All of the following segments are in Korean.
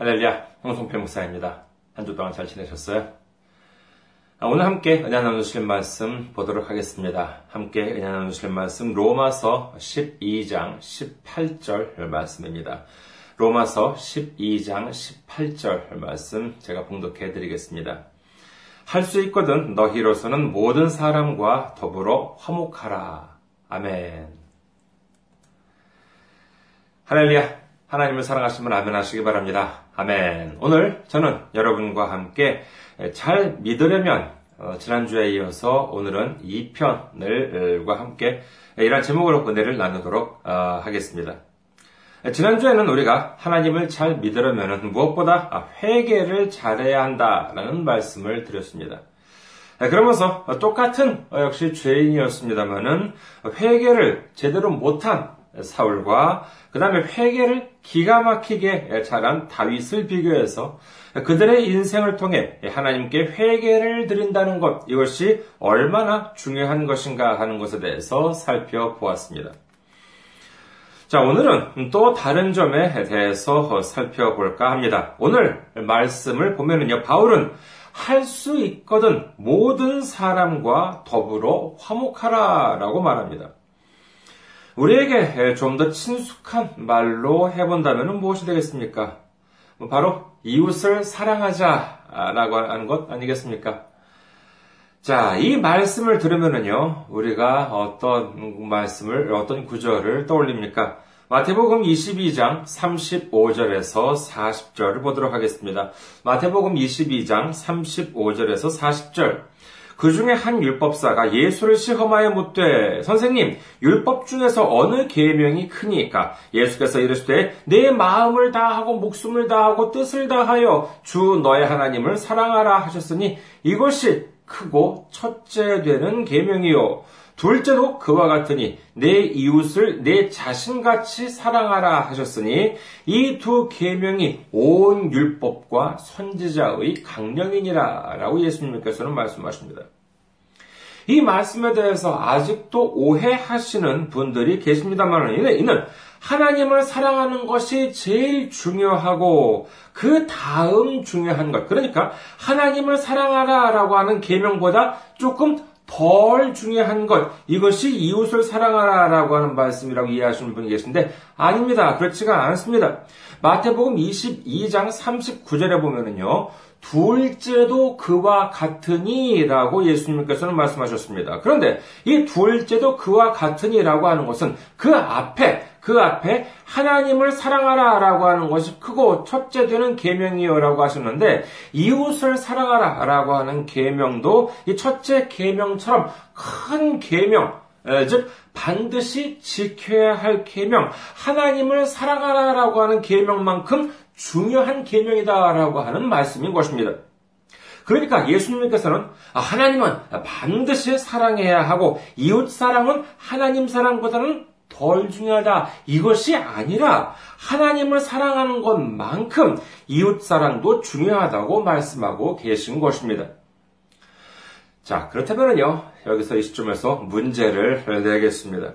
할렐루야, 홍성필 목사입니다. 한 주 동안 잘 지내셨어요? 아, 오늘 함께 은혜 나누실 말씀 보도록 하겠습니다. 함께 은혜 나누실 말씀 로마서 12장 18절 말씀입니다. 로마서 12장 18절 말씀 제가 봉독해 드리겠습니다. 할 수 있거든 너희로서는 모든 사람과 더불어 화목하라. 아멘. 할렐루야. 하나님을 사랑하시면 아멘 하시기 바랍니다. 아멘. 오늘 저는 여러분과 함께 잘 믿으려면 어, 지난주에 이어서 오늘은 2편을과 함께 이러한 제목으로 은혜를 나누도록 어, 하겠습니다. 지난주에는 우리가 하나님을 잘 믿으려면 무엇보다 회개를 잘해야 한다라는 말씀을 드렸습니다. 그러면서 똑같은 역시 죄인이었습니다만은 회개를 제대로 못한 사울과 그 다음에 회개를 기가 막히게 잘한 다윗을 비교해서 그들의 인생을 통해 하나님께 회개를 드린다는 것, 이것이 얼마나 중요한 것인가 하는 것에 대해서 살펴보았습니다. 자, 오늘은 또 다른 점에 대해서 살펴볼까 합니다. 오늘 말씀을 보면은요, 바울은 할 수 있거든 모든 사람과 더불어 화목하라 라고 말합니다. 우리에게 좀 더 친숙한 말로 해본다면 무엇이 되겠습니까? 뭐 바로 이웃을 사랑하자라고 하는 것 아니겠습니까? 자, 이 말씀을 들으면은요, 우리가 어떤 말씀을, 어떤 구절을 떠올립니까? 마태복음 22장 35절에서 40절을 보도록 하겠습니다. 마태복음 22장 35절에서 40절. 그 중에 한 율법사가 예수를 시험하여 묻되 선생님 율법 중에서 어느 계명이 크니까? 예수께서 이르시되 내 마음을 다하고 목숨을 다하고 뜻을 다하여 주 너의 하나님을 사랑하라 하셨으니 이것이 크고 첫째 되는 계명이요 둘째도 그와 같으니 내 이웃을 내 자신같이 사랑하라 하셨으니 이 두 계명이 온 율법과 선지자의 강령이니라라고 예수님께서는 말씀하십니다. 이 말씀에 대해서 아직도 오해하시는 분들이 계십니다만 이는 하나님을 사랑하는 것이 제일 중요하고 그 다음 중요한 것 그러니까 하나님을 사랑하라라고 하는 계명보다 조금 덜 중요한 것, 이것이 이웃을 사랑하라 라고 하는 말씀이라고 이해하시는 분이 계신데, 아닙니다. 그렇지가 않습니다. 마태복음 22장 39절에 보면은요, 둘째도 그와 같으니 라고 예수님께서는 말씀하셨습니다. 그런데 이 둘째도 그와 같으니 라고 하는 것은 그 앞에 그 앞에 하나님을 사랑하라라고 하는 것이 크고 첫째 되는 계명이요라고 하셨는데 이웃을 사랑하라라고 하는 계명도 이 첫째 계명처럼 큰 계명 즉 반드시 지켜야 할 계명 하나님을 사랑하라라고 하는 계명만큼 중요한 계명이다라고 하는 말씀인 것입니다. 그러니까 예수님께서는 하나님은 반드시 사랑해야 하고 이웃 사랑은 하나님 사랑보다는 덜 중요하다. 이것이 아니라 하나님을 사랑하는 것만큼 이웃 사랑도 중요하다고 말씀하고 계신 것입니다. 자, 그렇다면요. 여기서 이 시점에서 문제를 내겠습니다.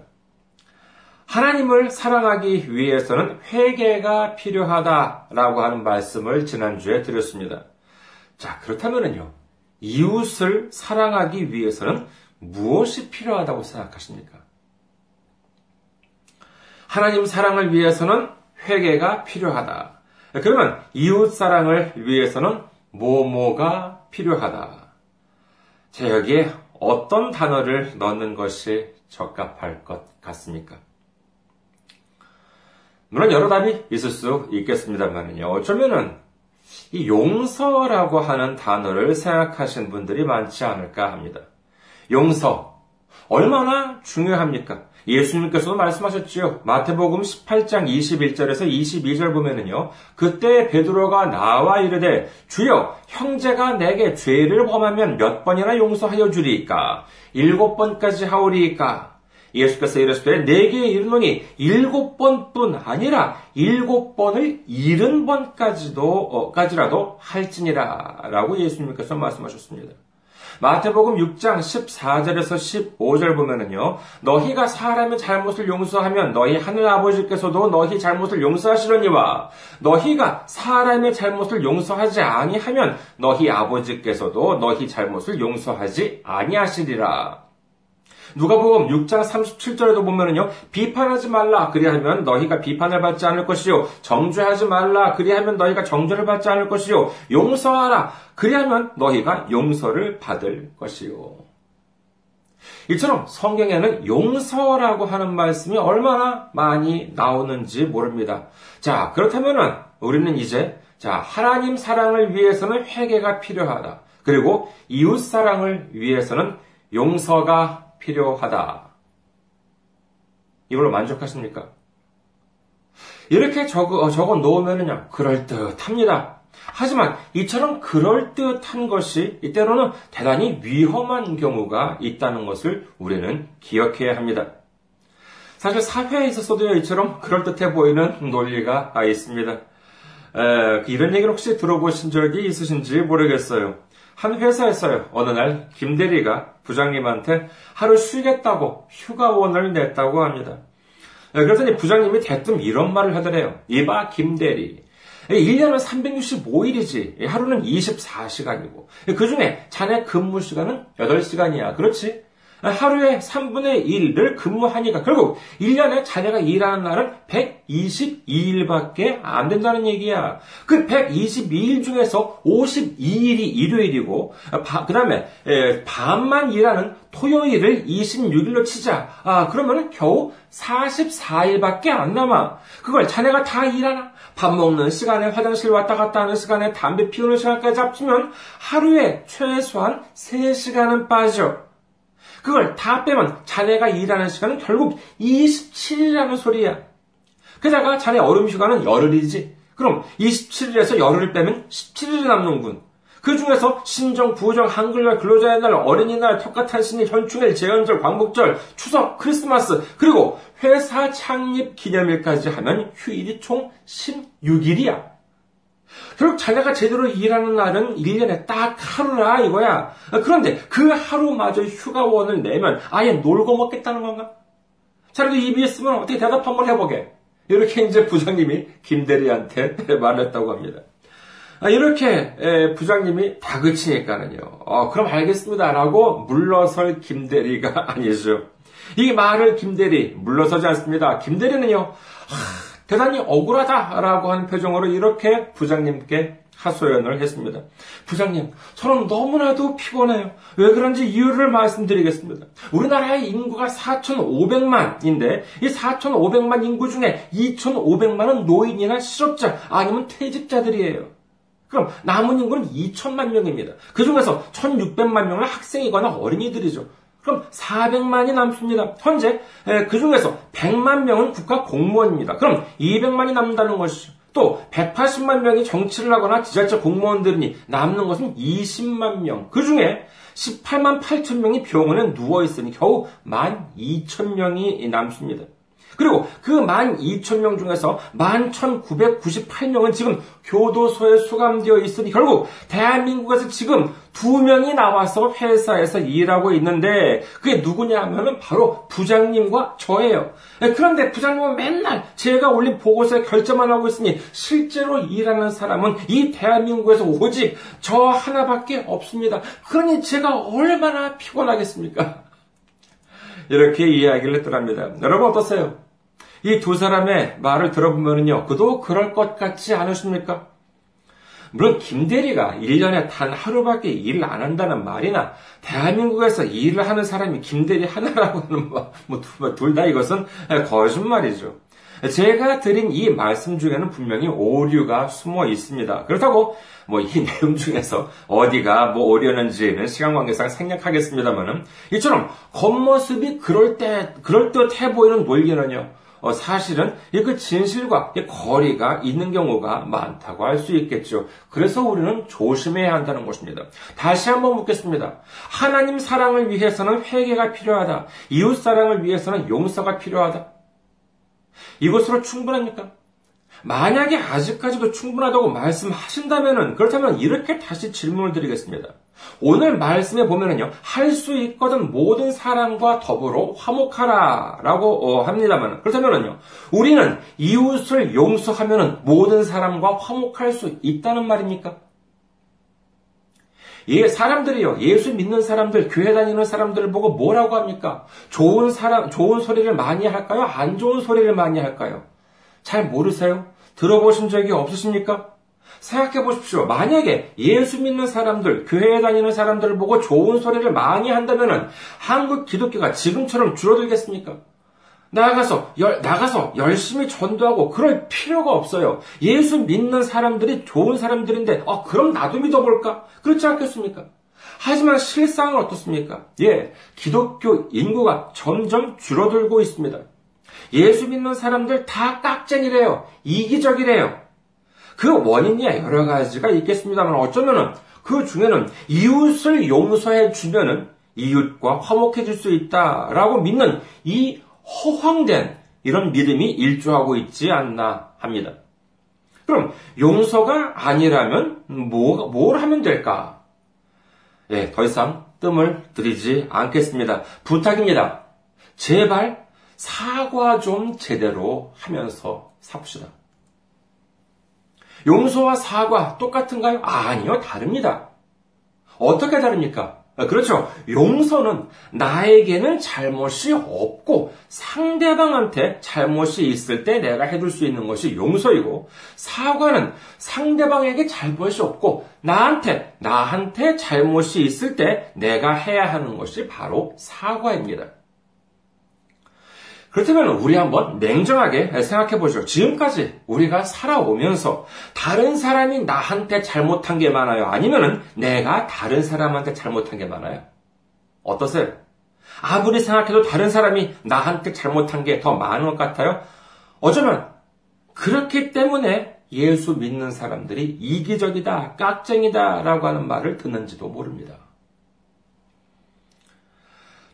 하나님을 사랑하기 위해서는 회개가 필요하다라고 하는 말씀을 지난주에 드렸습니다. 자, 그렇다면요. 이웃을 사랑하기 위해서는 무엇이 필요하다고 생각하십니까? 하나님 사랑을 위해서는 회개가 필요하다. 그러면 이웃 사랑을 위해서는 뭐뭐가 필요하다. 자, 여기에 어떤 단어를 넣는 것이 적합할 것 같습니까? 물론 여러 답이 있을 수 있겠습니다만요. 어쩌면은 이 용서라고 하는 단어를 생각하신 분들이 많지 않을까 합니다. 용서. 얼마나 중요합니까? 예수님께서도 말씀하셨지요. 마태복음 18장 21절에서 22절 보면은요. 그때 베드로가 나와 이르되 주여 형제가 내게 죄를 범하면 몇 번이나 용서하여 주리이까? 일곱 번까지 하오리이까? 예수께서 이르시되 내게 이르노니 일곱 번뿐 아니라 일곱 번을 일흔 번까지도 어, 까지라도 할지니라라고 예수님께서 말씀하셨습니다. 마태복음 6장 14절에서 15절 보면은요, 너희가 사람의 잘못을 용서하면 너희 하늘 아버지께서도 너희 잘못을 용서하시려니와 너희가 사람의 잘못을 용서하지 아니하면 너희 아버지께서도 너희 잘못을 용서하지 아니하시리라. 누가복음 6장 37절에도 보면은요. 비판하지 말라 그리하면 너희가 비판을 받지 않을 것이요 정죄하지 말라 그리하면 너희가 정죄를 받지 않을 것이요 용서하라 그리하면 너희가 용서를 받을 것이요. 이처럼 성경에는 용서라고 하는 말씀이 얼마나 많이 나오는지 모릅니다. 자, 그렇다면은 우리는 이제 자, 하나님 사랑을 위해서는 회개가 필요하다. 그리고 이웃 사랑을 위해서는 용서가 필요하다. 이걸로 만족하십니까? 이렇게 적어, 어, 적어 놓으면요, 그럴듯합니다. 하지만 이처럼 그럴듯한 것이 이때로는 대단히 위험한 경우가 있다는 것을 우리는 기억해야 합니다. 사실 사회에 있어서도 이처럼 그럴듯해 보이는 논리가 있습니다. 에, 이런 얘기를 혹시 들어보신 적이 있으신지 모르겠어요. 한 회사에서요, 어느 날 김대리가 부장님한테 하루 쉬겠다고 휴가원을 냈다고 합니다. 네, 그랬더니 부장님이 대뜸 이런 말을 하더래요. 이봐, 김대리. 1년은 365일이지. 하루는 24시간이고. 그 중에 자네 근무 시간은 8시간이야. 그렇지? 하루에 3분의 1을 근무하니까 결국 1년에 자네가 일하는 날은 122일밖에 안 된다는 얘기야. 그 122일 중에서 52일이 일요일이고, 그 다음에 반만 일하는 토요일을 26일로 치자. 아, 그러면 겨우 44일밖에 안 남아. 그걸 자네가 다 일하나? 밥 먹는 시간에 화장실 왔다 갔다 하는 시간에 담배 피우는 시간까지 합치면 하루에 최소한 3시간은 빠져. 그걸 다 빼면 자네가 일하는 시간은 결국 27이라는 소리야. 게다가 자네 얼음 휴가는 열흘이지. 그럼 27일에서 열흘을 빼면 17일이 남는군. 그 중에서 신정, 부정, 한글날, 근로자의 날, 어린이날, 턱가탄신일, 현충일, 재연절, 광복절, 추석, 크리스마스, 그리고 회사 창립 기념일까지 하면 휴일이 총 16일이야. 결국 자네가 제대로 일하는 날은 1년에 딱 하루라 이거야. 그런데 그 하루마저 휴가원을 내면 아예 놀고 먹겠다는 건가? 자네도 입이 있으면 어떻게 대답 한번 해보게. 이렇게 이제 부장님이 김대리한테 말했다고 합니다. 아, 이렇게 부장님이 다그치니까는요. 어, 그럼 알겠습니다라고 물러설 김대리가 아니죠. 이 말을 김대리 물러서지 않습니다. 김대리는요. 하, 대단히 억울하다라고 하는 표정으로 이렇게 부장님께 하소연을 했습니다. 부장님, 저는 너무나도 피곤해요. 왜 그런지 이유를 말씀드리겠습니다. 우리나라의 인구가 4,500만인데 이 4,500만 인구 중에 2,500만은 노인이나 실업자 아니면 퇴직자들이에요. 그럼 남은 인구는 2천만 명입니다. 그 중에서 1,600만 명은 학생이거나 어린이들이죠. 그럼 400만이 남습니다. 현재 그 중에서 100만 명은 국가 공무원입니다. 그럼 200만이 남는다는 것이죠. 또 180만 명이 정치를 하거나 지자체 공무원들이 남는 것은 20만 명. 그 중에 18만 8천 명이 병원에 누워 있으니 겨우 1만 2천 명이 남습니다. 그리고 그 12,000명 중에서 11,998명은 지금 교도소에 수감되어 있으니 결국 대한민국에서 지금 두 명이 나와서 회사에서 일하고 있는데 그게 누구냐 하면은 바로 부장님과 저예요. 네, 그런데 부장님은 맨날 제가 올린 보고서에 결정만 하고 있으니 실제로 일하는 사람은 이 대한민국에서 오직 저 하나밖에 없습니다. 그러니 제가 얼마나 피곤하겠습니까? 이렇게 이야기를 했더랍니다. 여러분 어떠세요? 이 두 사람의 말을 들어보면요. 그도 그럴 것 같지 않으십니까? 물론 김대리가 1년에 단 하루밖에 일을 안 한다는 말이나 대한민국에서 일을 하는 사람이 김대리 하나라고 하는 뭐둘 다 이것은 거짓말이죠. 제가 드린 이 말씀 중에는 분명히 오류가 숨어 있습니다. 그렇다고 뭐 이 내용 중에서 어디가 뭐 오려는지는 시간 관계상 생략하겠습니다만은 이처럼 겉모습이 그럴 때 그럴 듯해 보이는 논리는요. 어, 사실은 그 진실과 거리가 있는 경우가 많다고 할 수 있겠죠. 그래서 우리는 조심해야 한다는 것입니다. 다시 한번 묻겠습니다. 하나님 사랑을 위해서는 회개가 필요하다. 이웃 사랑을 위해서는 용서가 필요하다. 이것으로 충분합니까? 만약에 아직까지도 충분하다고 말씀하신다면 그렇다면 이렇게 다시 질문을 드리겠습니다. 오늘 말씀에 보면은요, 할 수 있거든 모든 사람과 더불어 화목하라 라고 어, 합니다만, 그렇다면은요, 우리는 이웃을 용서하면은 모든 사람과 화목할 수 있다는 말입니까? 예, 사람들이요, 예수 믿는 사람들, 교회 다니는 사람들을 보고 뭐라고 합니까? 좋은 사람, 좋은 소리를 많이 할까요? 안 좋은 소리를 많이 할까요? 잘 모르세요? 들어보신 적이 없으십니까? 생각해 보십시오. 만약에 예수 믿는 사람들, 교회에 다니는 사람들을 보고 좋은 소리를 많이 한다면 한국 기독교가 지금처럼 줄어들겠습니까? 나가서, 열, 나가서 열심히 전도하고 그럴 필요가 없어요. 예수 믿는 사람들이 좋은 사람들인데, 어, 그럼 나도 믿어볼까? 그렇지 않겠습니까? 하지만 실상은 어떻습니까? 예, 기독교 인구가 점점 줄어들고 있습니다. 예수 믿는 사람들 다 깍쟁이래요. 이기적이래요. 그 원인이 여러 가지가 있겠습니다만 어쩌면은 그 중에는 이웃을 용서해 주면은 이웃과 화목해질 수 있다라고 믿는 이 허황된 이런 믿음이 일조하고 있지 않나 합니다. 그럼 용서가 아니라면 뭐, 뭘 하면 될까? 예, 더 이상 뜸을 들이지 않겠습니다. 부탁입니다. 제발 사과 좀 제대로 하면서 삽시다. 용서와 사과 똑같은가요? 아니요, 다릅니다. 어떻게 다릅니까? 그렇죠. 용서는 나에게는 잘못이 없고 상대방한테 잘못이 있을 때 내가 해줄 수 있는 것이 용서이고 사과는 상대방에게 잘못이 없고 나한테 나한테 잘못이 있을 때 내가 해야 하는 것이 바로 사과입니다. 그렇다면 우리 한번 냉정하게 생각해 보죠. 지금까지 우리가 살아오면서 다른 사람이 나한테 잘못한 게 많아요? 아니면은 내가 다른 사람한테 잘못한 게 많아요? 어떠세요? 아무리 생각해도 다른 사람이 나한테 잘못한 게 더 많은 것 같아요? 어쩌면 그렇기 때문에 예수 믿는 사람들이 이기적이다, 깍쟁이다 라고 하는 말을 듣는지도 모릅니다.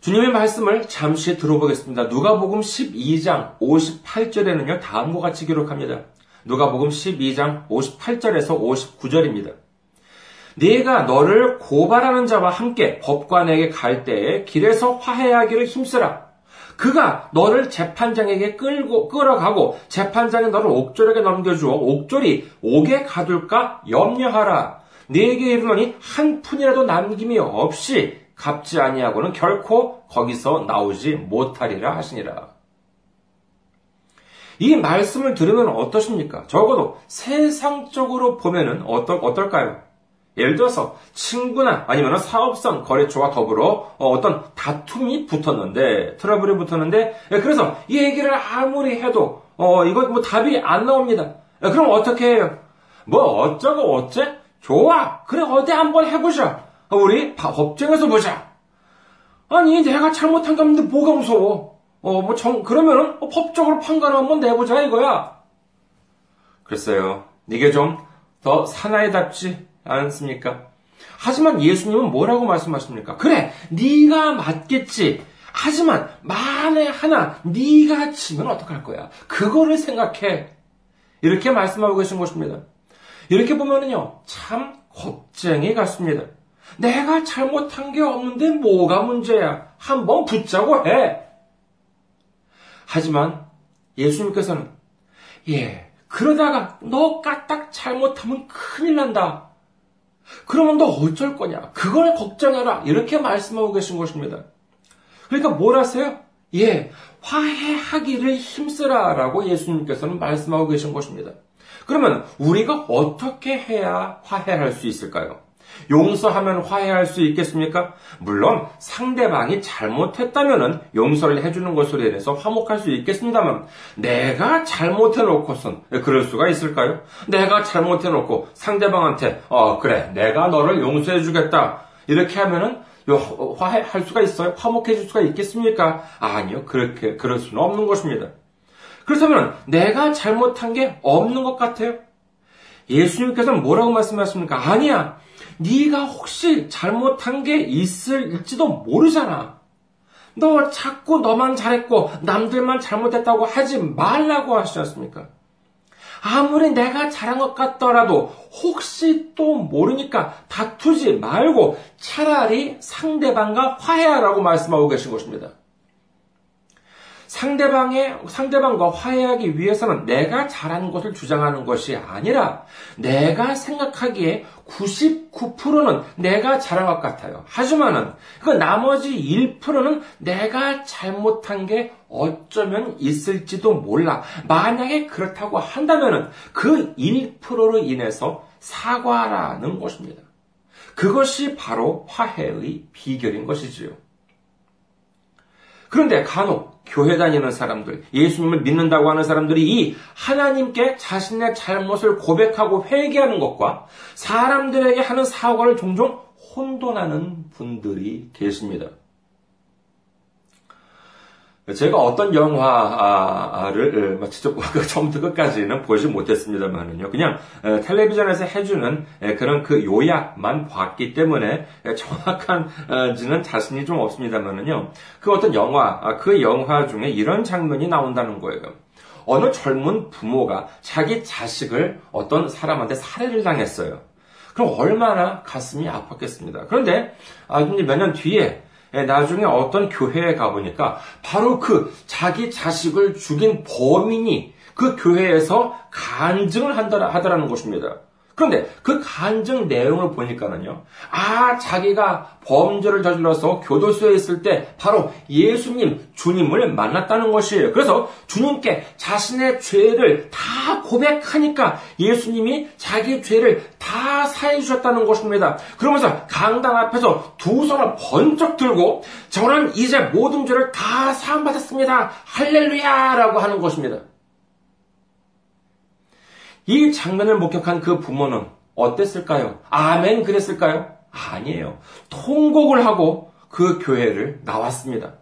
주님의 말씀을 잠시 들어보겠습니다. 누가복음 12장 58절에는요, 다음과 같이 기록합니다. 누가복음 12장 58절에서 59절입니다. 네가 너를 고발하는 자와 함께 법관에게 갈 때에 길에서 화해하기를 힘쓰라. 그가 너를 재판장에게 끌고 끌어가고 재판장이 너를 옥졸에게 넘겨주어 옥졸이 옥에 가둘까 염려하라. 네게 이르노니 한 푼이라도 남김이 없이 갚지 아니하고는 결코 거기서 나오지 못하리라 하시니라. 이 말씀을 들으면 어떠십니까? 적어도 세상적으로 보면은 어떨, 어떨까요? 예를 들어서 친구나 아니면 사업성 거래처와 더불어 어, 어떤 다툼이 붙었는데 트러블이 붙었는데 예, 그래서 이 얘기를 아무리 해도 어 이거 뭐 답이 안 나옵니다. 예, 그럼 어떻게 해요? 뭐 어쩌고 어째? 좋아. 그래 어디 한번 해보자. 우리 법정에서 보자. 아니, 내가 잘못한 게 없는데 뭐가 무서워? 어, 뭐, 정, 그러면은, 어, 법적으로 판가을 한번 내보자, 이거야. 글쎄요. 이게 좀 더 사나이답지 않습니까? 하지만 예수님은 뭐라고 말씀하십니까? 그래, 네가 맞겠지. 하지만 만에 하나 네가 지면 어떡할 거야? 그거를 생각해. 이렇게 말씀하고 계신 것입니다. 이렇게 보면은요, 참 겁쟁이 같습니다. 내가 잘못한 게 없는데 뭐가 문제야? 한번 붙자고 해. 하지만 예수님께서는 예, 그러다가 너 까딱 잘못하면 큰일 난다. 그러면 너 어쩔 거냐? 그걸 걱정해라. 이렇게 말씀하고 계신 것입니다. 그러니까 뭘 하세요? 예, 화해하기를 힘쓰라 라고 예수님께서는 말씀하고 계신 것입니다. 그러면 우리가 어떻게 해야 화해할 수 있을까요? 용서하면 화해할 수 있겠습니까? 물론 상대방이 잘못했다면 용서를 해주는 것으로 인해서 화목할 수 있겠습니다만 내가 잘못해놓고선 그럴 수가 있을까요? 내가 잘못해놓고 상대방한테 어 그래 내가 너를 용서해주겠다 이렇게 하면은 화해할 수가 있어요? 화목해질 수가 있겠습니까? 아니요 그렇게 그럴 수는 없는 것입니다. 그렇다면 내가 잘못한 게 없는 것 같아요? 예수님께서는 뭐라고 말씀하십니까? 아니야. 네가 혹시 잘못한 게 있을지도 모르잖아. 너 자꾸 너만 잘했고 남들만 잘못했다고 하지 말라고 하시지 않습니까? 아무리 내가 잘한 것 같더라도 혹시 또 모르니까 다투지 말고 차라리 상대방과 화해하라고 말씀하고 계신 것입니다. 상대방의, 상대방과 화해하기 위해서는 내가 잘한 것을 주장하는 것이 아니라 내가 생각하기에 99%는 내가 잘한 것 같아요. 하지만은 그 나머지 1%는 내가 잘못한 게 어쩌면 있을지도 몰라. 만약에 그렇다고 한다면은 그 1%로 인해서 사과라는 것입니다. 그것이 바로 화해의 비결인 것이지요. 그런데 간혹 교회 다니는 사람들, 예수님을 믿는다고 하는 사람들이 이 하나님께 자신의 잘못을 고백하고 회개하는 것과 사람들에게 하는 사과를 종종 혼돈하는 분들이 계십니다. 제가 어떤 영화를 직접 처음부터 끝까지는 보지 못했습니다만은요. 그냥 텔레비전에서 해주는 그런 그 요약만 봤기 때문에 정확한지는 자신이 좀 없습니다만은요. 그 어떤 영화, 아, 그 영화 중에 이런 장면이 나온다는 거예요. 어느 젊은 부모가 자기 자식을 어떤 사람한테 살해를 당했어요. 그럼 얼마나 가슴이 아팠겠습니다. 그런데 아, 몇년 뒤에 예, 나중에 어떤 교회에 가보니까 바로 그 자기 자식을 죽인 범인이 그 교회에서 간증을 하더라는 것입니다. 그런데 그 간증 내용을 보니까는요, 아, 자기가 범죄를 저질러서 교도소에 있을 때 바로 예수님, 주님을 만났다는 것이에요. 그래서 주님께 자신의 죄를 다 고백하니까 예수님이 자기 죄를 다 사해 주셨다는 것입니다. 그러면서 강당 앞에서 두 손을 번쩍 들고 저는 이제 모든 죄를 다 사함받았습니다. 할렐루야 라고 하는 것입니다. 이 장면을 목격한 그 부모는 어땠을까요? 아멘 그랬을까요? 아니에요. 통곡을 하고 그 교회를 나왔습니다.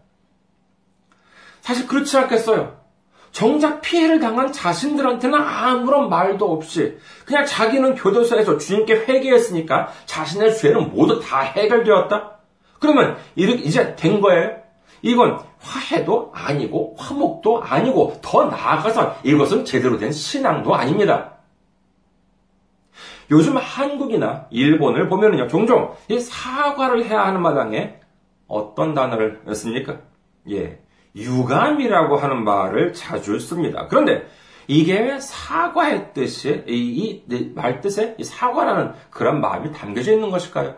사실 그렇지 않겠어요. 정작 피해를 당한 자신들한테는 아무런 말도 없이 그냥 자기는 교도소에서 주님께 회개했으니까 자신의 죄는 모두 다 해결되었다? 그러면 이제 된 거예요? 이건 화해도 아니고 화목도 아니고 더 나아가서 이것은 제대로 된 신앙도 아닙니다. 요즘 한국이나 일본을 보면요 종종 이 사과를 해야 하는 마당에 어떤 단어를 씁니까? 예, 유감이라고 하는 말을 자주 씁니다. 그런데 이게 사과의 뜻이, 이, 이 말뜻에 이 사과라는 그런 마음이 담겨져 있는 것일까요?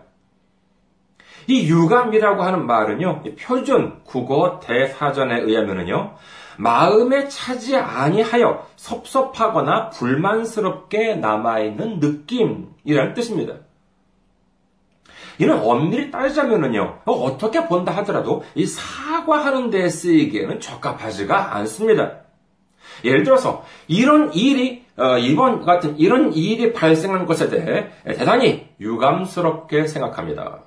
이 유감이라고 하는 말은요, 표준 국어 대사전에 의하면은요, 마음에 차지 아니하여 섭섭하거나 불만스럽게 남아있는 느낌이라는 뜻입니다. 이는 엄밀히 따지자면은요, 어떻게 본다 하더라도 이 사과하는 데 쓰이기에는 적합하지가 않습니다. 예를 들어서 이런 일이 어, 이번 같은 이런 일이 발생한 것에 대해 대단히 유감스럽게 생각합니다.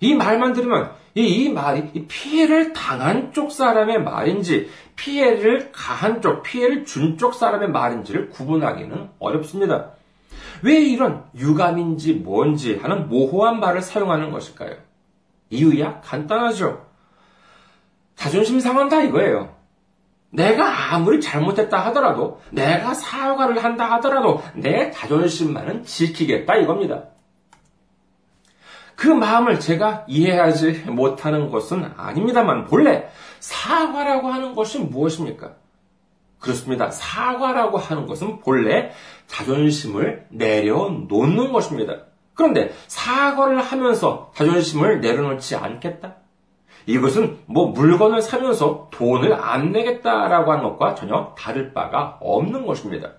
이 말만 들으면 이, 이 말이 이 피해를 당한 쪽 사람의 말인지 피해를 가한 쪽, 피해를 준 쪽 사람의 말인지를 구분하기는 어렵습니다. 왜 이런 유감인지 뭔지 하는 모호한 말을 사용하는 것일까요? 이유야 간단하죠. 자존심 상한다 이거예요. 내가 아무리 잘못했다 하더라도, 내가 사과를 한다 하더라도, 내 자존심만은 지키겠다 이겁니다. 그 마음을 제가 이해하지 못하는 것은 아닙니다만, 본래 사과라고 하는 것이 무엇입니까? 그렇습니다. 사과라고 하는 것은 본래 자존심을 내려놓는 것입니다. 그런데 사과를 하면서 자존심을 내려놓지 않겠다? 이것은 뭐 물건을 사면서 돈을 안 내겠다라고 하는 것과 전혀 다를 바가 없는 것입니다.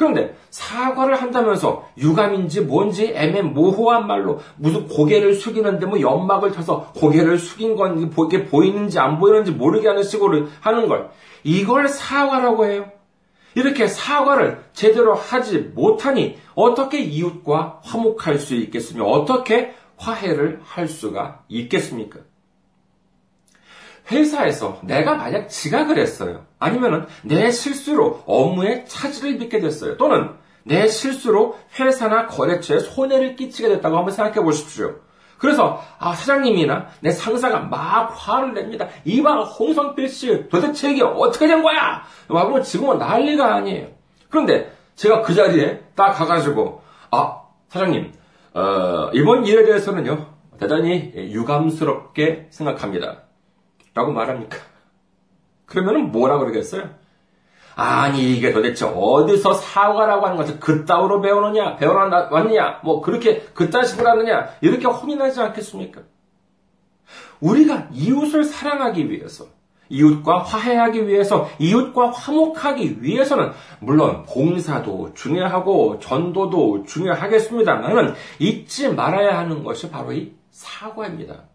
그런데 사과를 한다면서 유감인지 뭔지 애매 모호한 말로 무슨 고개를 숙이는데 뭐 연막을 쳐서 고개를 숙인 건 이게 보이는지 안 보이는지 모르게 하는 식으로 하는 걸 이걸 사과라고 해요. 이렇게 사과를 제대로 하지 못하니 어떻게 이웃과 화목할 수 있겠으며 어떻게 화해를 할 수가 있겠습니까? 회사에서 내가 만약 지각을 했어요. 아니면은 내 실수로 업무에 차질을 빚게 됐어요. 또는 내 실수로 회사나 거래처에 손해를 끼치게 됐다고 한번 생각해 보십시오. 그래서 아 사장님이나 내 상사가 막 화를 냅니다. 이봐 홍성필 씨 도대체 이게 어떻게 된 거야? 하고 지금은 난리가 아니에요. 그런데 제가 그 자리에 딱 가가지고 아 사장님 어, 이번 일에 대해서는요 대단히 유감스럽게 생각합니다. 라고 말합니까? 그러면은 뭐라 그러겠어요? 아니 이게 도대체 어디서 사과라고 하는 것을 그따위로 배우느냐 배워왔느냐 뭐 그렇게 그따식으로 하느냐 이렇게 혼이 나지 않겠습니까? 우리가 이웃을 사랑하기 위해서 이웃과 화해하기 위해서 이웃과 화목하기 위해서는 물론 봉사도 중요하고 전도도 중요하겠습니다만은 잊지 말아야 하는 것이 바로 이 사과입니다.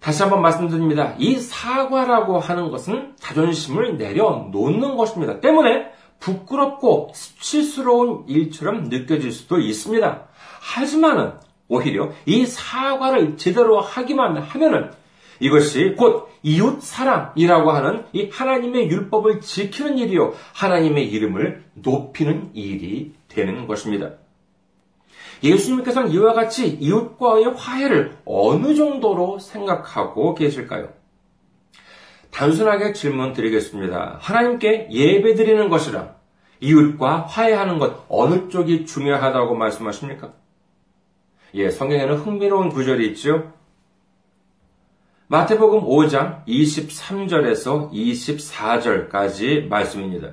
다시 한번 말씀드립니다. 이 사과라고 하는 것은 자존심을 내려놓는 것입니다. 때문에 부끄럽고 수치스러운 일처럼 느껴질 수도 있습니다. 하지만은 오히려 이 사과를 제대로 하기만 하면은 이것이 곧 이웃 사랑이라고 하는 이 하나님의 율법을 지키는 일이요. 하나님의 이름을 높이는 일이 되는 것입니다. 예수님께서는 이와 같이 이웃과의 화해를 어느 정도로 생각하고 계실까요? 단순하게 질문 드리겠습니다. 하나님께 예배 드리는 것이랑 이웃과 화해하는 것 어느 쪽이 중요하다고 말씀하십니까? 예, 성경에는 흥미로운 구절이 있죠. 마태복음 5장 23절에서 24절까지 말씀입니다.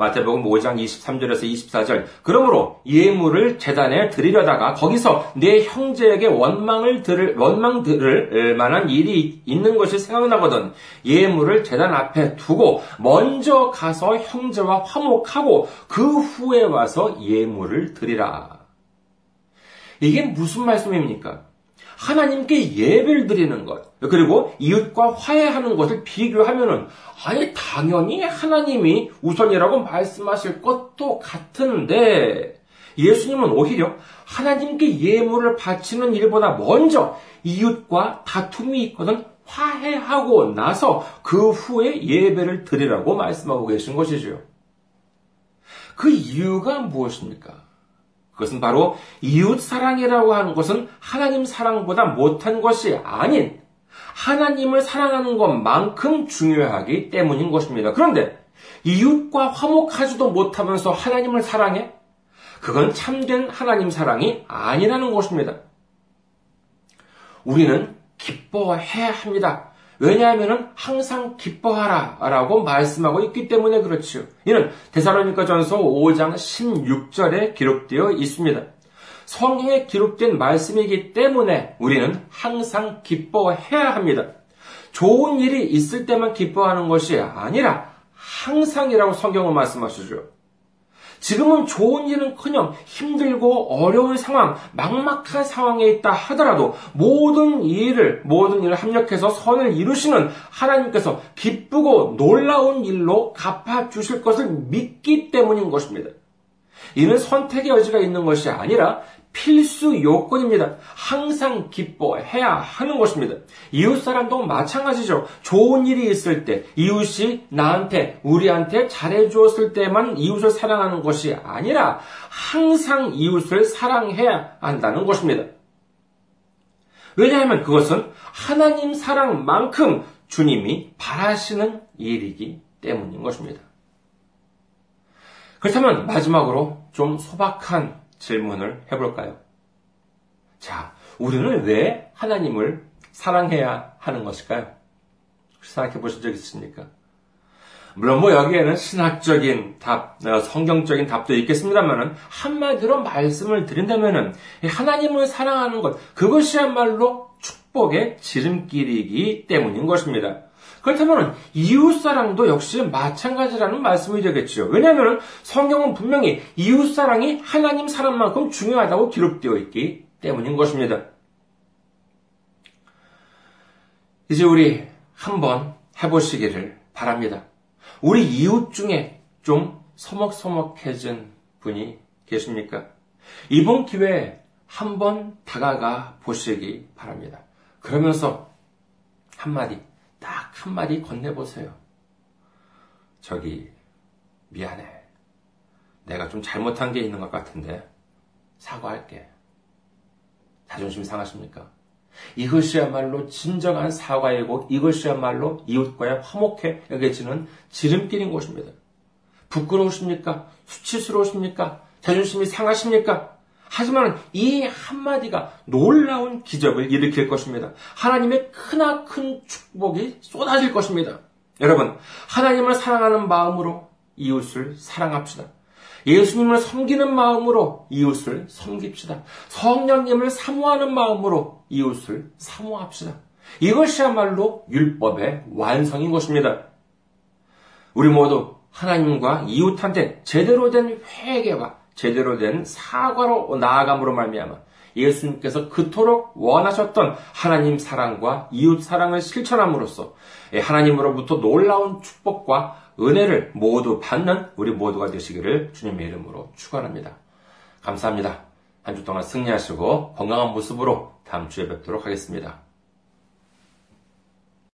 마태복음 5장 23절에서 24절. 그러므로 예물을 재단에 드리려다가 거기서 내 형제에게 원망을 들을 원망 들을 만한 일이 있는 것이 생각나거든 예물을 재단 앞에 두고 먼저 가서 형제와 화목하고 그 후에 와서 예물을 드리라. 이게 무슨 말씀입니까? 하나님께 예배를 드리는 것, 그리고 이웃과 화해하는 것을 비교하면은, 아니, 당연히 하나님이 우선이라고 말씀하실 것도 같은데, 예수님은 오히려 하나님께 예물을 바치는 일보다 먼저 이웃과 다툼이 있거든 화해하고 나서 그 후에 예배를 드리라고 말씀하고 계신 것이죠. 그 이유가 무엇입니까? 그것은 바로 이웃 사랑이라고 하는 것은 하나님 사랑보다 못한 것이 아닌 하나님을 사랑하는 것만큼 중요하기 때문인 것입니다. 그런데 이웃과 화목하지도 못하면서 하나님을 사랑해? 그건 참된 하나님 사랑이 아니라는 것입니다. 우리는 기뻐해야 합니다. 왜냐하면 항상 기뻐하라 라고 말씀하고 있기 때문에 그렇지요. 이는 데살로니가 전서 5장 16절에 기록되어 있습니다. 성경에 기록된 말씀이기 때문에 우리는 항상 기뻐해야 합니다. 좋은 일이 있을 때만 기뻐하는 것이 아니라 항상이라고 성경은 말씀하시죠. 지금은 좋은 일은 커녕 힘들고 어려운 상황, 막막한 상황에 있다 하더라도 모든 일을, 모든 일을 합력해서 선을 이루시는 하나님께서 기쁘고 놀라운 일로 갚아 주실 것을 믿기 때문인 것입니다. 이는 선택의 여지가 있는 것이 아니라 필수 요건입니다. 항상 기뻐해야 하는 것입니다. 이웃 사람도 마찬가지죠. 좋은 일이 있을 때, 이웃이 나한테, 우리한테 잘해주었을 때만 이웃을 사랑하는 것이 아니라 항상 이웃을 사랑해야 한다는 것입니다. 왜냐하면 그것은 하나님 사랑만큼 주님이 바라시는 일이기 때문인 것입니다. 그렇다면 마지막으로 좀 소박한 질문을 해볼까요? 자, 우리는 왜 하나님을 사랑해야 하는 것일까요? 생각해 보신 적 있습니까? 물론 뭐 여기에는 신학적인 답, 어, 성경적인 답도 있겠습니다만은 한마디로 말씀을 드린다면은 하나님을 사랑하는 것 그것이야말로 축복의 지름길이기 때문인 것입니다. 그렇다면 이웃사랑도 역시 마찬가지라는 말씀이 되겠죠. 왜냐하면 성경은 분명히 이웃사랑이 하나님 사랑만큼 중요하다고 기록되어 있기 때문인 것입니다. 이제 우리 한번 해보시기를 바랍니다. 우리 이웃 중에 좀 서먹서먹해진 분이 계십니까? 이번 기회에 한번 다가가 보시기 바랍니다. 그러면서 한마디 딱 한마디 건네보세요. 저기, 미안해. 내가 좀 잘못한 게 있는 것 같은데, 사과할게. 자존심 상하십니까? 이것이야말로 진정한 사과이고 이것이야말로 이웃과의 화목해 여겨지는 지름길인 것입니다. 부끄러우십니까? 수치스러우십니까? 자존심이 상하십니까? 하지만 이 한마디가 놀라운 기적을 일으킬 것입니다. 하나님의 크나큰 축복이 쏟아질 것입니다. 여러분, 하나님을 사랑하는 마음으로 이웃을 사랑합시다. 예수님을 섬기는 마음으로 이웃을 섬깁시다. 성령님을 사모하는 마음으로 이웃을 사모합시다. 이것이야말로 율법의 완성인 것입니다. 우리 모두 하나님과 이웃한테 제대로 된 회개와 제대로 된 사과로 나아감으로 말미암아 예수님께서 그토록 원하셨던 하나님 사랑과 이웃 사랑을 실천함으로써 하나님으로부터 놀라운 축복과 은혜를 모두 받는 우리 모두가 되시기를 주님의 이름으로 축원합니다. 감사합니다. 한 주 동안 승리하시고 건강한 모습으로 다음 주에 뵙도록 하겠습니다.